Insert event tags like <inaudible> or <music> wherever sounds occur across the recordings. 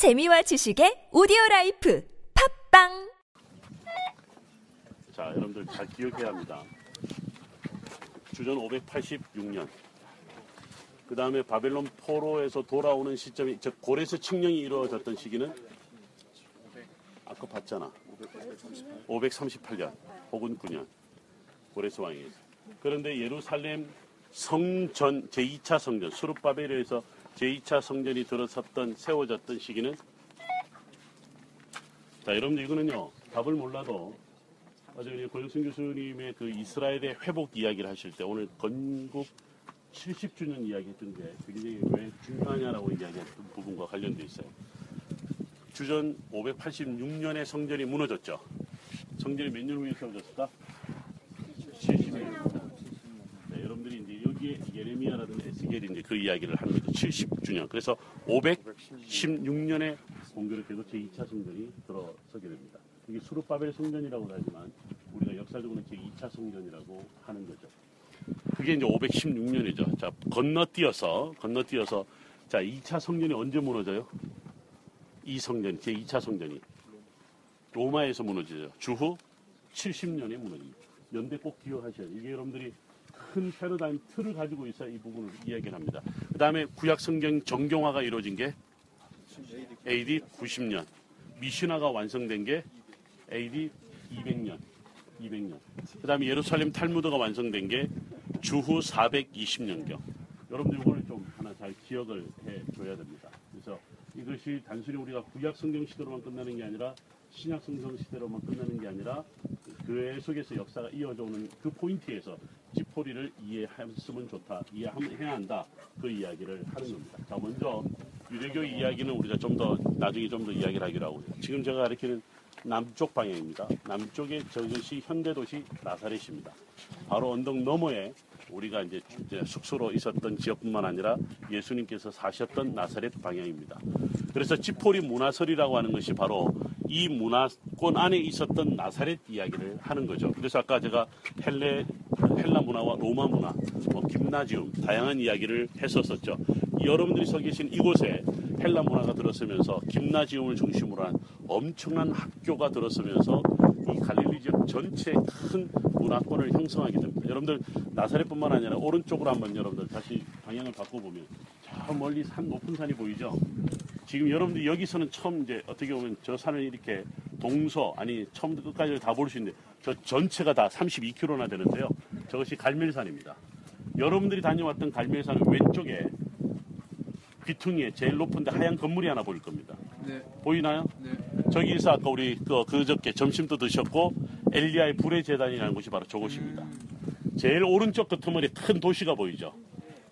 재미와 지식의 오디오 라이프 팟빵 자, 여러분들 잘 기억해야 합니다. 주전 586년. 그 다음에 바벨론 포로에서 돌아오는 시점이, 즉, 고레스 칙령이 이루어졌던 시기는 아까 봤잖아. 538년 혹은 9년. 고레스 왕이. 그런데 예루살렘 성전, 제2차 성전, 스룹바벨에서 제2차 성전이 들어섰던, 세워졌던 시기는 자, 여러분들 이거는요, 답을 몰라도 우리 고영승 교수님의 그 이스라엘의 회복 이야기를 하실 때 오늘 건국 70주년 이야기 했던 게 굉장히 왜 중요하냐라고 이야기했던 부분과 관련돼 있어요. 주전 586년에 성전이 무너졌죠. 성전이 몇 년 후에 세워졌을까? 70년. 네, 여러분들이 이제 여기에 예레미야라든지 에스겔이 이제 그 이야기를 거죠. 70주년. 그래서 516년에 공교롭게도 제2차 성전이 들어서게 됩니다. 이게 수르바벨 성전이라고 하지만 우리가 역사적으로 제2차 성전이라고 하는 거죠. 그게 이제 516년이죠. 자, 건너뛰어서, 건너뛰어서, 자, 2차 성전이 언제 무너져요? 이 성전, 제2차 성전이. 로마에서 무너지죠. 주후 70년에 무너집니다. 연대 꼭 기억하셔야 돼요. 이게 여러분들이 큰 패러다임 틀을 가지고 있어야 이 부분을 이야기를 합니다. 그 다음에 구약 성경 정경화가 이루어진 게 AD 90년. 미시나가 완성된 게 AD 200년. 200년. 그 다음에 예루살렘 탈무드가 완성된 게 주후 420년경. 여러분들 이거를 좀 하나 잘 기억을 해 줘야 됩니다. 그래서 이것이 단순히 우리가 구약 성경 시대로만 끝나는 게 아니라 신약 성경 시대로만 끝나는 게 아니라 교회 속에서 역사가 이어져 오는 그 포인트에서 지포리를 이해했으면 좋다, 이해해야 한다 그 이야기를 하는 겁니다. 자 먼저 유대교 이야기는 우리가 좀 더 나중에 좀 더 이야기를 하기로 하고요. 지금 제가 가리키는 남쪽 방향입니다. 남쪽에 저것이 현대 도시 나사렛입니다. 바로 언덕 너머에 우리가 이제 숙소로 있었던 지역뿐만 아니라 예수님께서 사셨던 나사렛 방향입니다. 그래서 지포리 문화설이라고 하는 것이 바로 이 문화권 안에 있었던 나사렛 이야기를 하는 거죠. 그래서 아까 제가 헬레 헬라 문화와 로마 문화, 뭐 김나지움 다양한 이야기를 했었었죠. 여러분들이 서 계신 이곳에 헬라 문화가 들었으면서 김나지움을 중심으로 한 엄청난 학교가 들었으면서 이 갈릴리 지역 전체 큰 문화권을 형성하게 됩니다. 여러분들 나사렛뿐만 아니라 오른쪽으로 한번 여러분들 다시 방향을 바꿔보면 저 멀리 산 높은 산이 보이죠? 지금 여러분들 여기서는 처음 이제 어떻게 보면 저 산을 이렇게 동서 아니 처음부터 끝까지 다 볼 수 있는데 저 전체가 다 32km나 되는데요. 저것이 갈멜산입니다. 여러분들이 다녀왔던 갈멜산은 왼쪽에 귀퉁이에 제일 높은데 하얀 건물이 하나 보일 겁니다. 네. 보이나요? 네. 저기서 아까 우리 그 그저께 점심도 드셨고 엘리야의 불의 재단이라는 곳이 바로 저곳입니다. 제일 오른쪽 끄트머리 큰 도시가 보이죠.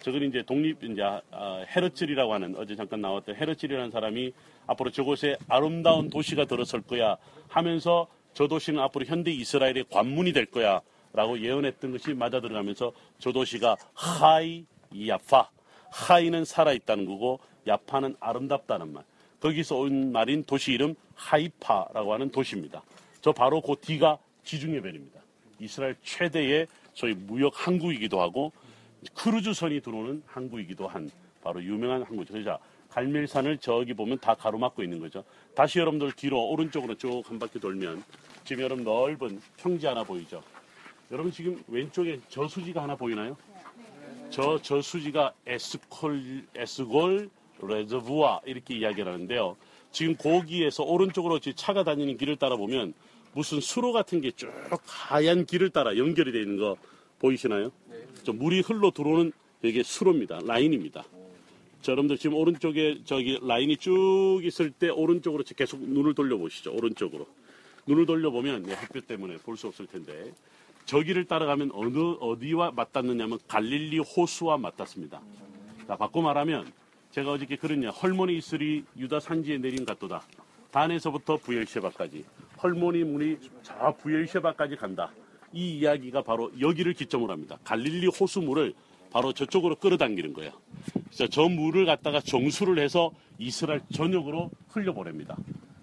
저건 이제 독립 이제 아, 헤르츨이라고 하는 어제 잠깐 나왔던 헤르츨이라는 사람이 앞으로 저곳에 아름다운 도시가 들어설 거야 하면서 저 도시는 앞으로 현대 이스라엘의 관문이 될 거야 라고 예언했던 것이 맞아 들어가면서 저 도시가 חי יפה חי는 살아 있다는 거고 יפה는 아름답다는 말. 거기서 온 말인 도시 이름 하이파라고 하는 도시입니다. 저 바로 그 뒤가 지중해변입니다. 이스라엘 최대의 소위 무역 항구이기도 하고 크루즈선이 들어오는 항구이기도 한 바로 유명한 항구죠. 그래서 갈멜산을 저기 보면 다 가로막고 있는 거죠. 다시 여러분들 뒤로 오른쪽으로 쭉 한 바퀴 돌면 지금 여러분 넓은 평지 하나 보이죠. 여러분 지금 왼쪽에 저수지가 하나 보이나요? 저 저수지가 에스콜 에스골 레저부아 이렇게 이야기를 하는데요. 지금 거기에서 오른쪽으로 차가 다니는 길을 따라 보면 무슨 수로 같은 게 쭉 하얀 길을 따라 연결이 되어 있는 거 보이시나요? 저 물이 흘러 들어오는 이게 수로입니다. 라인입니다. 자, 여러분들 지금 오른쪽에 저기 라인이 쭉 있을 때 오른쪽으로 계속 눈을 돌려보시죠. 오른쪽으로. 눈을 돌려보면 네, 햇볕 때문에 볼 수 없을 텐데 저기를 따라가면 어느 어디와 맞닿느냐면 갈릴리 호수와 맞닿습니다. 자, 바꿔 말하면 제가 어저께 그랬냐 헐모니 이슬이 유다 산지에 내린 같도다. 단에서부터 부엘셰바까지 헐모니 문이 저 부엘셰바까지 간다. 이 이야기가 바로 여기를 기점으로 합니다. 갈릴리 호수물을 바로 저쪽으로 끌어당기는 거예요. 그래서 저 물을 갖다가 정수를 해서 이스라엘 전역으로 흘려보냅니다.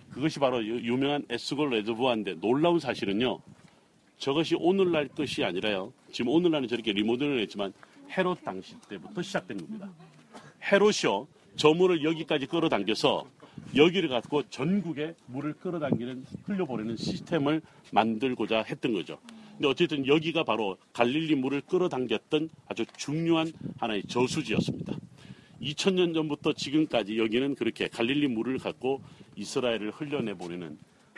그것이 바로 유명한 에스골 레저부아인데 놀라운 사실은요. 저것이 오늘날 것이 아니라요. 지금 오늘날은 저렇게 리모델을 했지만 헤롯 당시 때부터 시작된 겁니다. 헤롯이요. 저 물을 여기까지 끌어당겨서 여기를 갖고 전국에 물을 끌어당기는 흘려보내는 시스템을 만들고자 했던 거죠. 근데 어쨌든 여기가 바로 갈릴리 물을 끌어당겼던 아주 중요한 하나의 저수지였습니다. 2000년 전부터 지금까지 여기는 그렇게 갈릴리 물을 갖고 이스라엘을 흘려내보내는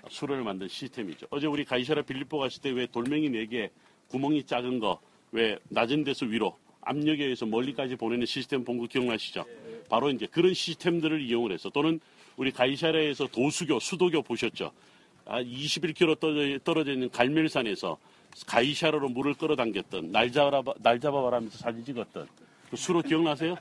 수로를 만든 시스템이죠. 어제 우리 가이샤라 빌립보 갔을 때 왜 돌멩이 4개 구멍이 작은 거 왜 낮은 데서 위로 압력에 의해서 멀리까지 보내는 시스템 본 거 기억나시죠? 바로 이제 그런 시스템들을 이용을 해서 또는 우리 가이샤라에서 도수교, 수도교 보셨죠? 아, 21km 떨어져, 떨어져 있는 갈멜산에서 가이샤라로 물을 끌어당겼던 날 잡아 날 잡아바라면서 사진 찍었던 그 수로 기억나세요?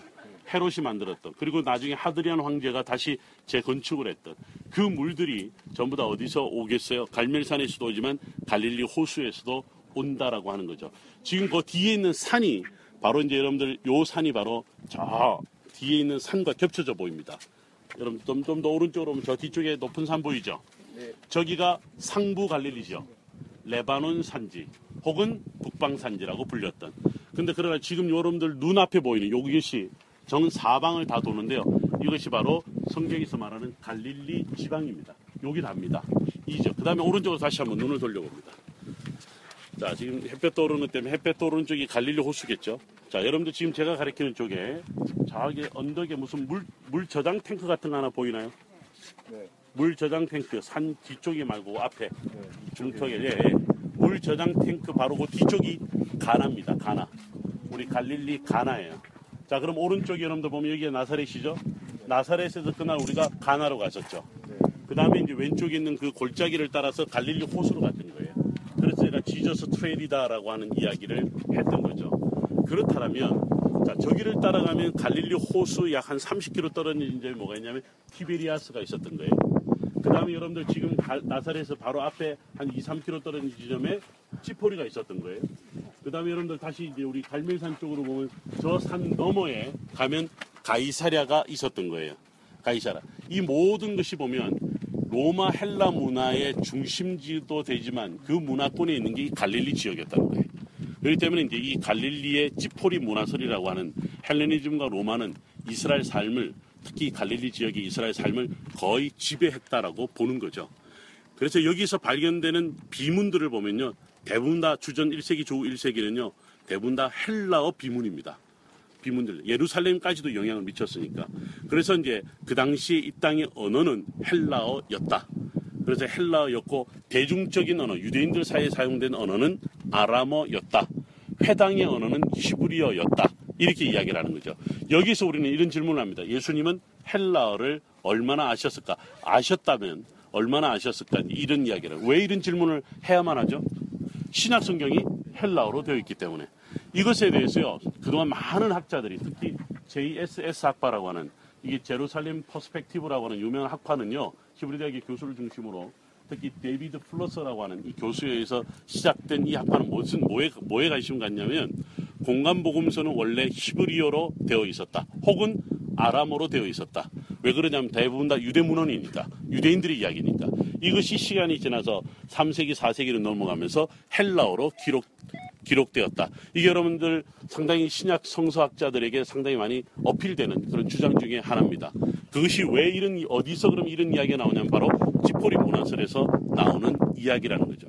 헤롯이 만들었던 그리고 나중에 하드리안 황제가 다시 재건축을 했던 그 물들이 전부 다 어디서 오겠어요? 갈멜산에서도 오지만 갈릴리 호수에서도 온다라고 하는 거죠. 지금 그 뒤에 있는 산이 바로 이제 여러분들 요 산이 바로 저 뒤에 있는 산과 겹쳐져 보입니다. 여러분 좀 좀 더 오른쪽으로 오면 저 뒤쪽에 높은 산 보이죠? 저기가 상부 갈릴리죠. 레바논 산지 혹은 북방 산지라고 불렸던. 근데 그러나 지금 여러분들 눈앞에 보이는 요것이 정 사방을 다 도는데요. 이것이 바로 성경에서 말하는 갈릴리 지방입니다. 여기 답니다. 이죠. 그 다음에 오른쪽으로 다시 한번 눈을 돌려봅니다. 자, 지금 햇볕 떠오르는 때문에 햇볕 떠오르는 쪽이 갈릴리 호수겠죠. 자, 여러분들 지금 제가 가리키는 쪽에 저기 언덕에 무슨 물, 물 저장 탱크 같은 거 하나 보이나요? 네. 물 저장 탱크 산 뒤쪽이 말고 앞에 네. 중턱에 예, 예. 물 저장 탱크 바로 그 뒤쪽이 가나입니다. 가나. 우리 갈릴리 가나예요. 자, 그럼 오른쪽 여러분들 보면 여기가 나사렛이죠. 나사렛에서 그날 우리가 가나로. 네. 그 다음에 이제 왼쪽에 있는 그 골짜기를 따라서 갈릴리 호수로 갔던 거예요. 그래서 제가 지저스 트레일이다라고 하는 이야기를 했던 거죠. 그렇다면 자 저기를 따라가면 갈릴리 호수 약 한 30km 떨어진 점이 뭐가 있냐면 티베리아스가 있었던 거예요. 그 다음에 여러분들 지금 가- 나사렛에서 바로 앞에 한 2, 3km 떨어진 지점에 찌포리가 있었던 거예요. 그 다음에 여러분들 다시 이제 우리 갈멜산 쪽으로 보면 저 산 너머에 가면 가이사랴가 있었던 거예요. 가이사라. 이 모든 것이 보면 로마 헬라 문화의 중심지도 되지만 그 문화권에 있는 게 이 갈릴리 지역이었다는 거예요. 그렇기 때문에 이제 이 갈릴리의 지포리 문화설이라고 하는 헬레니즘과 로마는 이스라엘 삶을 특히 갈릴리 지역의 이스라엘 삶을 거의 지배했다라고 보는 거죠. 그래서 여기서 발견되는 비문들을 보면요. 대부분 다 주전 1세기, 조 1세기는요. 대부분 다 헬라어 비문입니다. 비문들 예루살렘까지도 영향을 미쳤으니까 그래서 이제 그 당시 이 땅의 언어는 헬라어였다. 그래서 헬라어였고 대중적인 언어 유대인들 사이에 사용된 언어는 아람어였다. 회당의 언어는 히브리어였다. 이렇게 이야기를 하는 거죠. 여기서 우리는 이런 질문을 합니다. 예수님은 헬라어를 얼마나 아셨을까? 아셨다면 얼마나 아셨을까? 이런 이야기를 왜 이런 질문을 해야만 하죠? 신약 성경이 헬라어로 되어 있기 때문에 이것에 대해서요 그동안 많은 학자들이 특히 JSS 학파라고 하는 이게 Jerusalem Perspective라고 하는 유명한 학파는요 히브리 대학의 교수를 중심으로 특히 데이비드 플루서라고 하는 이 교수에 의해서 시작된 이 학파는 무슨 뭐에 뭐에 관심 갖냐면 공관 복음서는 원래 히브리어로 되어 있었다 혹은 아람어로 되어 있었다. 왜 그러냐면 대부분 다 유대 문헌이니까 유대인들의 이야기니까 이것이 시간이 지나서 3세기 4세기로 넘어가면서 헬라어로 기록 기록되었다. 이게 여러분들 상당히 신약 성서학자들에게 상당히 많이 어필되는 그런 주장 중에 하나입니다. 그것이 왜 이런 어디서 그럼 이런 이야기가 나오냐면 바로 지포리 문화설에서 나오는 이야기라는 거죠.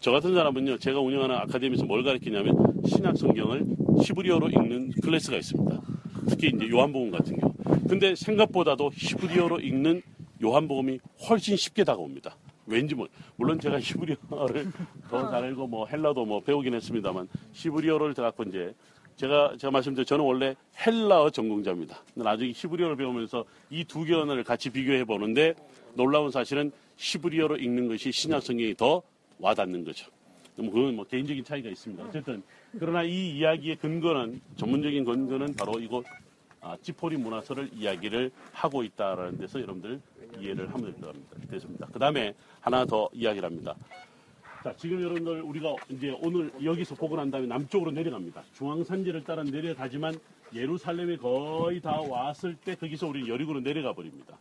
저 같은 사람은요, 제가 운영하는 아카데미에서 뭘 가르치냐면 신약 성경을 히브리어로 읽는 클래스가 있습니다. 특히 이제 요한복음 같은 경우. 근데 생각보다도 히브리어로 읽는 요한복음이 훨씬 쉽게 다가옵니다. 왠지 뭐 물론 제가 히브리어를 더 잘 알고 뭐 헬라도 뭐 배우긴 했습니다만 히브리어를 갖고 이제 제가 제가 말씀드린 저는 원래 헬라어 전공자입니다. 나중에 히브리어를 배우면서 이 두 개 언어를 같이 비교해 보는데 놀라운 사실은 히브리어로 읽는 것이 신약 성경이 더 와닿는 거죠. 뭐 그건 뭐 개인적인 차이가 있습니다. 어쨌든 그러나 이 이야기의 근거는 전문적인 근거는 바로 이곳 아, 찌포리 문화설을 이야기를 하고 있다라는 데서 여러분들 이해를 하면 같습니다. 됐습니다. 그 다음에 하나 더 이야기를 합니다. 자, 지금 여러분들 우리가 이제 오늘 여기서 보고 난 다음에 남쪽으로 내려갑니다. 중앙산지를 따라 내려가지만 예루살렘에 거의 다 왔을 때 거기서 우리 여리고로 내려가 버립니다.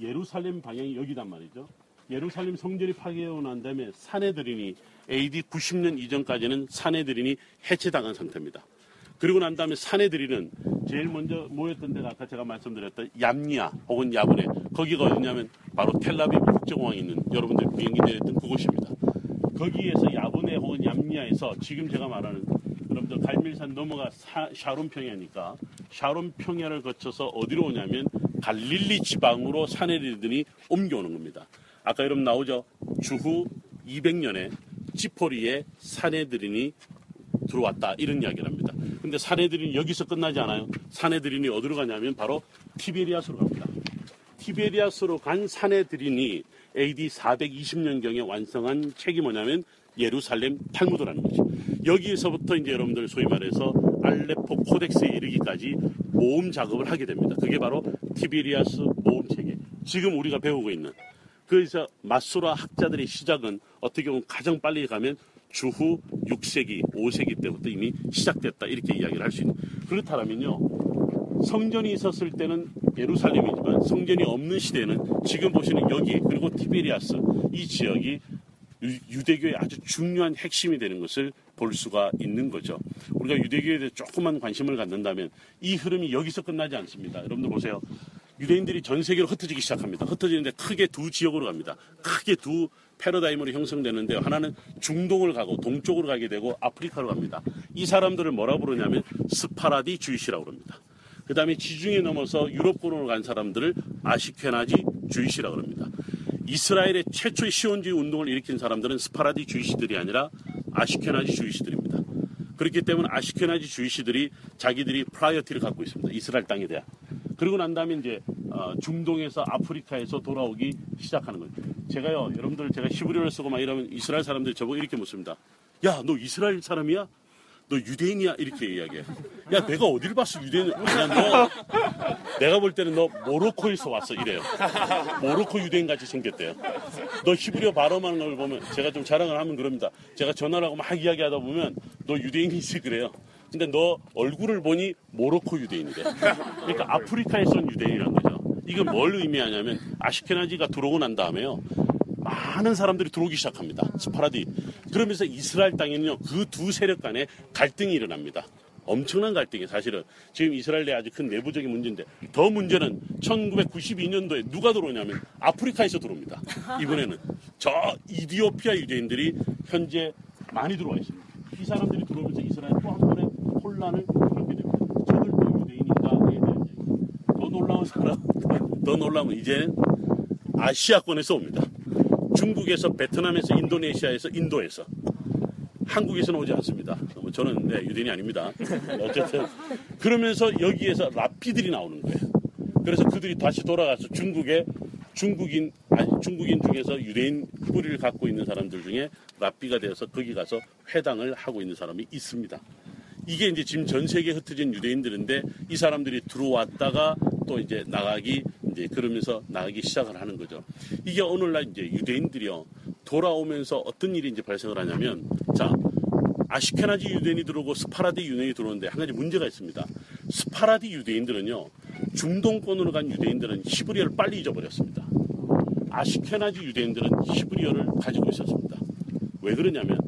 예루살렘 방향이 여기단 말이죠. 예루살렘 성전이 파괴하고 난 다음에 사내들인이 AD 90년 이전까지는 사내들인이 해체당한 상태입니다. 그리고 난 다음에 사내들이는 제일 먼저 모였던 데가 아까 제가 말씀드렸던 얌니아 혹은 야분에 거기가 어디냐면 바로 텔라비브 국제공항에 있는 여러분들 비행기 내렸던 그곳입니다. 거기에서 야분에 혹은 얌니아에서 지금 제가 말하는 여러분들 갈밀산 넘어가 사, 샤론 평야니까 샤론 평야를 거쳐서 어디로 오냐면 갈릴리 지방으로 사내들이 옮겨오는 겁니다. 아까 여러분 나오죠? 주후 200년에 지포리에 사내들인이 들어왔다 이런 이야기를 합니다. 근데 사내들인이 여기서 끝나지 않아요. 사내들인이 어디로 가냐면 바로 티베리아스로 갑니다. 티베리아스로 간 사내들인이 AD 420년경에 완성한 책이 뭐냐면 예루살렘 탈무드라는 거죠. 여기에서부터 이제 여러분들 소위 말해서 알레포 코덱스에 이르기까지 모음 작업을 하게 됩니다. 그게 바로 티베리아스 모음 체계. 지금 우리가 배우고 있는 그래서 마수라 학자들의 시작은 어떻게 보면 가장 빨리 가면 주후 6세기, 5세기 때부터 이미 시작됐다 이렇게 이야기를 할 수 있는 그렇다면요 성전이 있었을 때는 예루살렘이지만 성전이 없는 시대는 지금 보시는 여기 그리고 티베리아스 이 지역이 유대교의 아주 중요한 핵심이 되는 것을 볼 수가 있는 거죠. 우리가 유대교에 대해 조금만 관심을 갖는다면 이 흐름이 여기서 끝나지 않습니다. 여러분들 보세요. 유대인들이 전 세계로 흩어지기 시작합니다. 흩어지는데 크게 두 지역으로 갑니다. 크게 두 패러다임으로 형성되는데 하나는 중동을 가고 동쪽으로 가게 되고 아프리카로 갑니다. 이 사람들을 뭐라 부르냐면 스파라디 주이시라고 합니다. 그 다음에 지중해 넘어서 유럽권으로 간 사람들을 Ashkenazi Jewish라고 합니다. 이스라엘의 최초의 시온주의 운동을 일으킨 사람들은 Sephardi Jewish들이 아니라 Ashkenazi Jewish들입니다. 그렇기 때문에 Ashkenazi Jewish들이 자기들이 priority를 갖고 있습니다. 이스라엘 땅에 대한. 그리고 난 다음에 이제 어, 중동에서 아프리카에서 돌아오기 시작하는 거예요. 제가요, 여러분들 제가 히브리어를 쓰고 막 이러면 이스라엘 사람들이 저보고 이렇게 묻습니다. 야, 너 이스라엘 사람이야? 너 유대인이야? 이렇게 이야기해. 야, 내가 어딜 봤어, 유대인. 아니야, 너, 내가 볼 때는 너 모로코에서 왔어, 이래요. 모로코 유대인 같이 생겼대요. 너 히브리어 발음하는 걸 보면, 제가 좀 자랑을 하면 그럽니다. 제가 전화를 하고 막 이야기하다 보면, 너 유대인이지, 그래요. 근데 너 얼굴을 보니 모로코 유대인이래. 그러니까 아프리카에서 온 유대인이란 거죠. 이건 뭘 의미하냐면 아시케나지가 들어오고 난 다음에요. 많은 사람들이 들어오기 시작합니다. 스파라디. 그러면서 이스라엘 땅에는요, 그 두 세력 간에 갈등이 일어납니다. 엄청난 갈등이 사실은 지금 이스라엘 내 아주 큰 내부적인 문제인데 더 문제는 1992년도에 누가 들어오냐면 아프리카에서 들어옵니다. 이번에는 저 이디오피아 유대인들이 현재 많이 들어와 있습니다. 이 사람들이 들어오면서 이스라엘 또한 번의 혼란을 겪게 됩니다. 저들 도 유대인인가에 대한 얘기. 더 놀라운 사람, <laughs> 더 놀라운 이제는 아시아권에서 옵니다. 중국에서, 베트남에서, 인도네시아에서, 인도에서. 한국에서는 오지 않습니다. 뭐 저는 네, 유대인이 아닙니다. <laughs> 어쨌든 그러면서 여기에서 라피들이 나오는 거예요. 그래서 그들이 다시 돌아가서 중국에 중국인 아니 중국인 중에서 유대인 뿌리를 갖고 있는 사람들 중에 라피가 되어서 거기 가서 회당을 하고 있는 사람이 있습니다. 이게 이제 지금 전 세계에 흩어진 유대인들인데 이 사람들이 들어왔다가 또 이제 나가기 이제 그러면서 나가기 시작을 하는 거죠. 이게 오늘날 이제 유대인들이요 돌아오면서 어떤 일이 이제 발생을 하냐면 자 아시케나지 유대인이 들어오고 스파라디 유대인이 들어오는데 한 가지 문제가 있습니다. 스파라디 유대인들은요 중동권으로 간 유대인들은 히브리어를 빨리 잊어버렸습니다. 아시케나지 유대인들은 히브리어를 가지고 있었습니다. 왜 그러냐면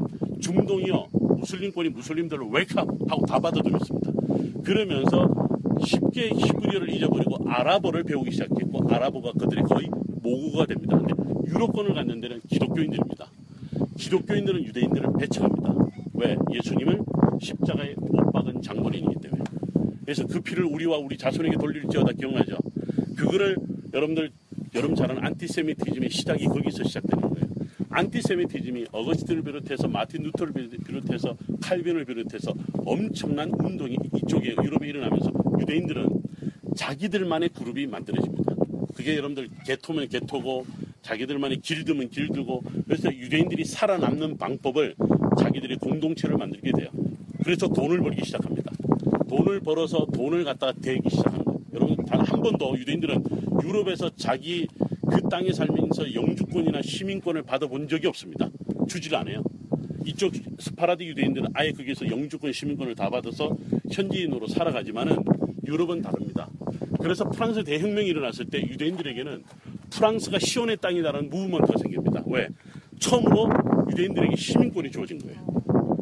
중동이요 무슬림권이 무슬림들을 웨이크하고 다 받아들였습니다. 그러면서 쉽게 히브리어를 잊어버리고 아랍어를 배우기 시작했고 아랍어가 그들이 거의 모국어가 됩니다. 근데 유럽권을 갔는 데는 기독교인들입니다. 기독교인들은 유대인들을 배척합니다. 왜? 예수님을 십자가에 못 박은 장본인이기 때문에. 그래서 그 피를 우리와 우리 자손에게 돌릴지어다 기억나죠? 그거를 여러분들 여러분 잘 아는 안티세미티즘의 시작이 거기서 거예요. 안티세미티즘이 어거스틴을 비롯해서 마틴 루터를 비롯해서 칼빈을 비롯해서 엄청난 운동이 이쪽에 유럽에 일어나면서 유대인들은 자기들만의 그룹이 만들어집니다. 그게 여러분들 개토면 개토고 자기들만의 길드면 길드고 그래서 유대인들이 살아남는 방법을 자기들이 공동체를 만들게 돼요. 그래서 돈을 벌기 시작합니다. 돈을 벌어서 돈을 갖다가 대기 시작합니다. 여러분 단 한 번도 유대인들은 유럽에서 자기 그 땅에 살면서 영주권이나 시민권을 받아본 적이 없습니다. 주질 않아요. 이쪽 스파라디 유대인들은 아예 거기서 영주권 시민권을 다 받아서 현지인으로 살아가지만은 유럽은 다릅니다. 그래서 프랑스 대혁명이 일어났을 때 유대인들에게는 프랑스가 시온의 땅이다라는 무브먼트가 생깁니다. 왜? 처음으로 유대인들에게 시민권이 주어진 거예요.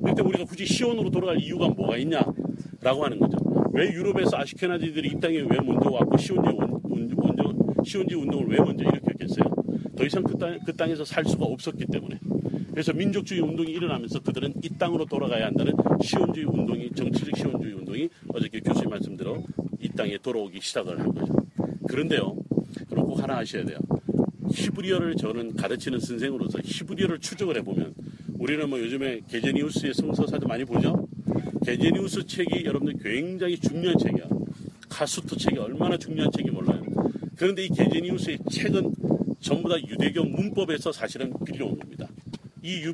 그때 우리가 굳이 시온으로 돌아갈 이유가 뭐가 있냐? 라고 하는 거죠. 왜 유럽에서 아시케나지들이 이 땅에 왜 먼저 왔고 운, 운동, 시온지 운동을 왜 먼저 일으켰겠어요? 더 이상 그, 땅, 그 땅에서 살 수가 없었기 때문에. 그래서 민족주의 운동이 일어나면서 그들은 이 땅으로 돌아가야 한다는 시온주의 운동이 정치적 시온주의 운동이 어저께 교수님 말씀대로 이 땅에 돌아오기 시작을 한 거죠. 그런데요. 그럼 꼭 하나 아셔야 돼요. 히브리어를 저는 가르치는 선생으로서 히브리어를 추적을 해보면 우리는 뭐 요즘에 게제니우스의 성서사전도 많이 보죠? 게제니우스 책이 여러분들 굉장히 중요한 책이야. 카수토 책이 얼마나 중요한 책인지 몰라요. 그런데 이 게제니우스의 책은 전부 다 유대교 문법에서 사실은 빌려온 겁니다. 이,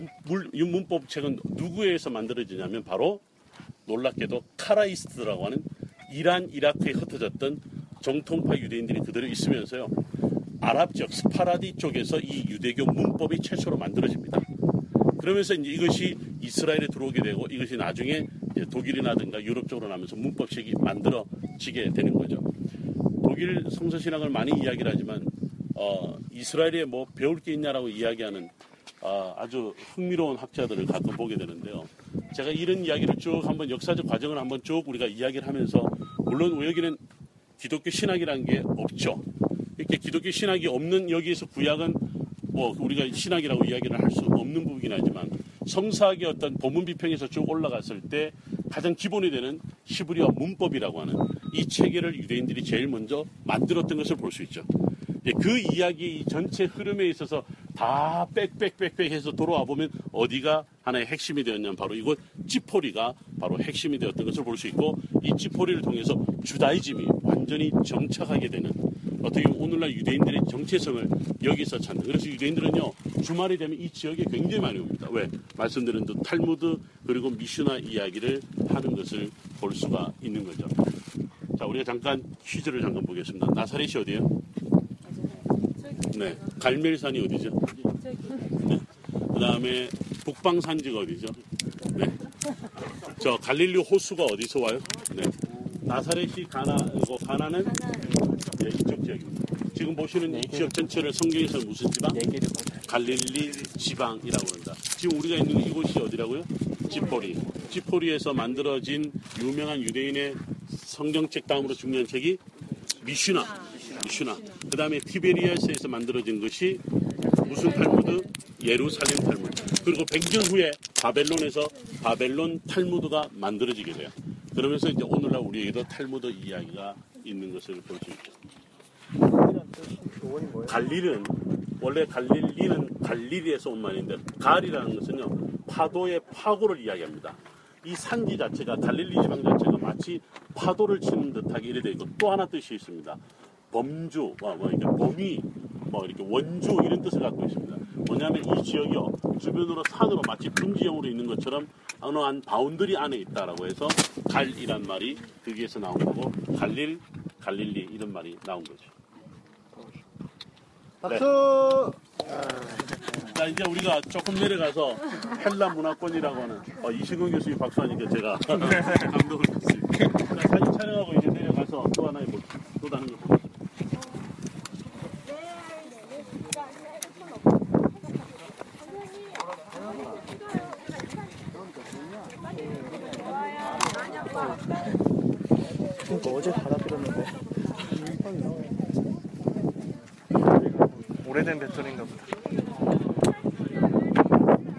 문법 책은 누구에 의해서 만들어지냐면 바로 놀랍게도 Karaist라고 하는 이란, 이라크에 흩어졌던 정통파 유대인들이 그대로 있으면서요. 아랍 지역 스파라디 쪽에서 이 유대교 문법이 최초로 만들어집니다. 그러면서 이제 이것이 이스라엘에 들어오게 되고 이것이 나중에 독일이나든가 유럽 쪽으로 나면서 문법식이 만들어지게 되는 거죠. 독일 성서 신학을 많이 이야기를 하지만 어, 이스라엘에 뭐 배울 게 있냐라고 이야기하는 아, 아주 흥미로운 학자들을 가끔 보게 되는데요. 제가 이런 이야기를 쭉 한번 역사적 과정을 한번 쭉 우리가 이야기를 하면서 물론 여기는 기독교 신학이라는 게 없죠. 이렇게 기독교 신학이 없는 여기에서 구약은 뭐 우리가 신학이라고 이야기를 할 수 없는 부분이긴 하지만 성사학의 어떤 본문 비평에서 쭉 올라갔을 때 가장 기본이 되는 히브리어 문법이라고 하는 이 체계를 유대인들이 제일 먼저 만들었던 것을 볼 수 있죠. 예, 그 이야기 전체 흐름에 있어서 다 빽빽빽빽 해서 돌아와 보면 어디가 하나의 핵심이 되었냐면 바로 이곳 찌포리가 바로 핵심이 되었던 것을 볼 수 있고 이 찌포리를 통해서 주다이즘이 완전히 정착하게 되는 어떻게 보면 오늘날 유대인들의 정체성을 여기서 찾는 그래서 유대인들은요 주말이 되면 이 지역에 굉장히 많이 옵니다 왜 말씀드린 듯 탈무드 그리고 미슈나 이야기를 하는 것을 볼 수가 있는 거죠 자 우리가 잠깐 퀴즈를 잠깐 보겠습니다 나사렛이 어디예요? 네 갈멜산이 어디죠? 네. 그 다음에 북방산지가 어디죠? 네. 저 갈릴리 호수가 어디서 와요? 네. 나사렛이 가나, 이거 가나는 네, 이쪽 지역입니다. 지금 보시는 이 지역 전체를 성경에서 무슨 지방? 갈릴리 지방이라고 합니다. 지금 우리가 있는 이곳이 어디라고요? 지포리. 지포리에서 만들어진 유명한 유대인의 성경책 다음으로 중요한 책이 미슈나. 미슈나. 그 다음에 티베리아스에서 만들어진 것이 무슨 탈무드? 예루살렘 탈무드. 그리고 100년 후에 바벨론에서 바벨론 탈무드가 만들어지게 돼요. 그러면서 이제 오늘날 우리에게도 탈무드 이야기가 있는 것을 볼 수 있죠. 갈릴은 원래 갈릴리는 갈릴리에서 온 말인데 갈이라는 것은요 파도의 파고를 이야기합니다. 이 산지 자체가 갈릴리 지방 자체가 마치 파도를 치는 듯하게 이래 되고 또 하나 뜻이 있습니다. 범주, 뭐, 뭐 이렇게 범위, 뭐 이렇게 원주 이런 뜻을 갖고 있습니다. 뭐냐면 이 지역이요 주변으로 산으로 마치 분지형으로 있는 것처럼 어느 한 boundary 안에 있다라고 해서 갈이란 말이 거기에서 나온 거고 갈릴, 갈릴리 이런 말이 나온 거죠. 박수! 자 이제 우리가 조금 내려가서 헬라 문화권이라고 하는 어, 이승훈 교수님 박수하니까 제가 감동을 받습니다. 자, 사진 촬영하고 이제 내려가서 또 하나의 뭐, 또 다른 걸 opening of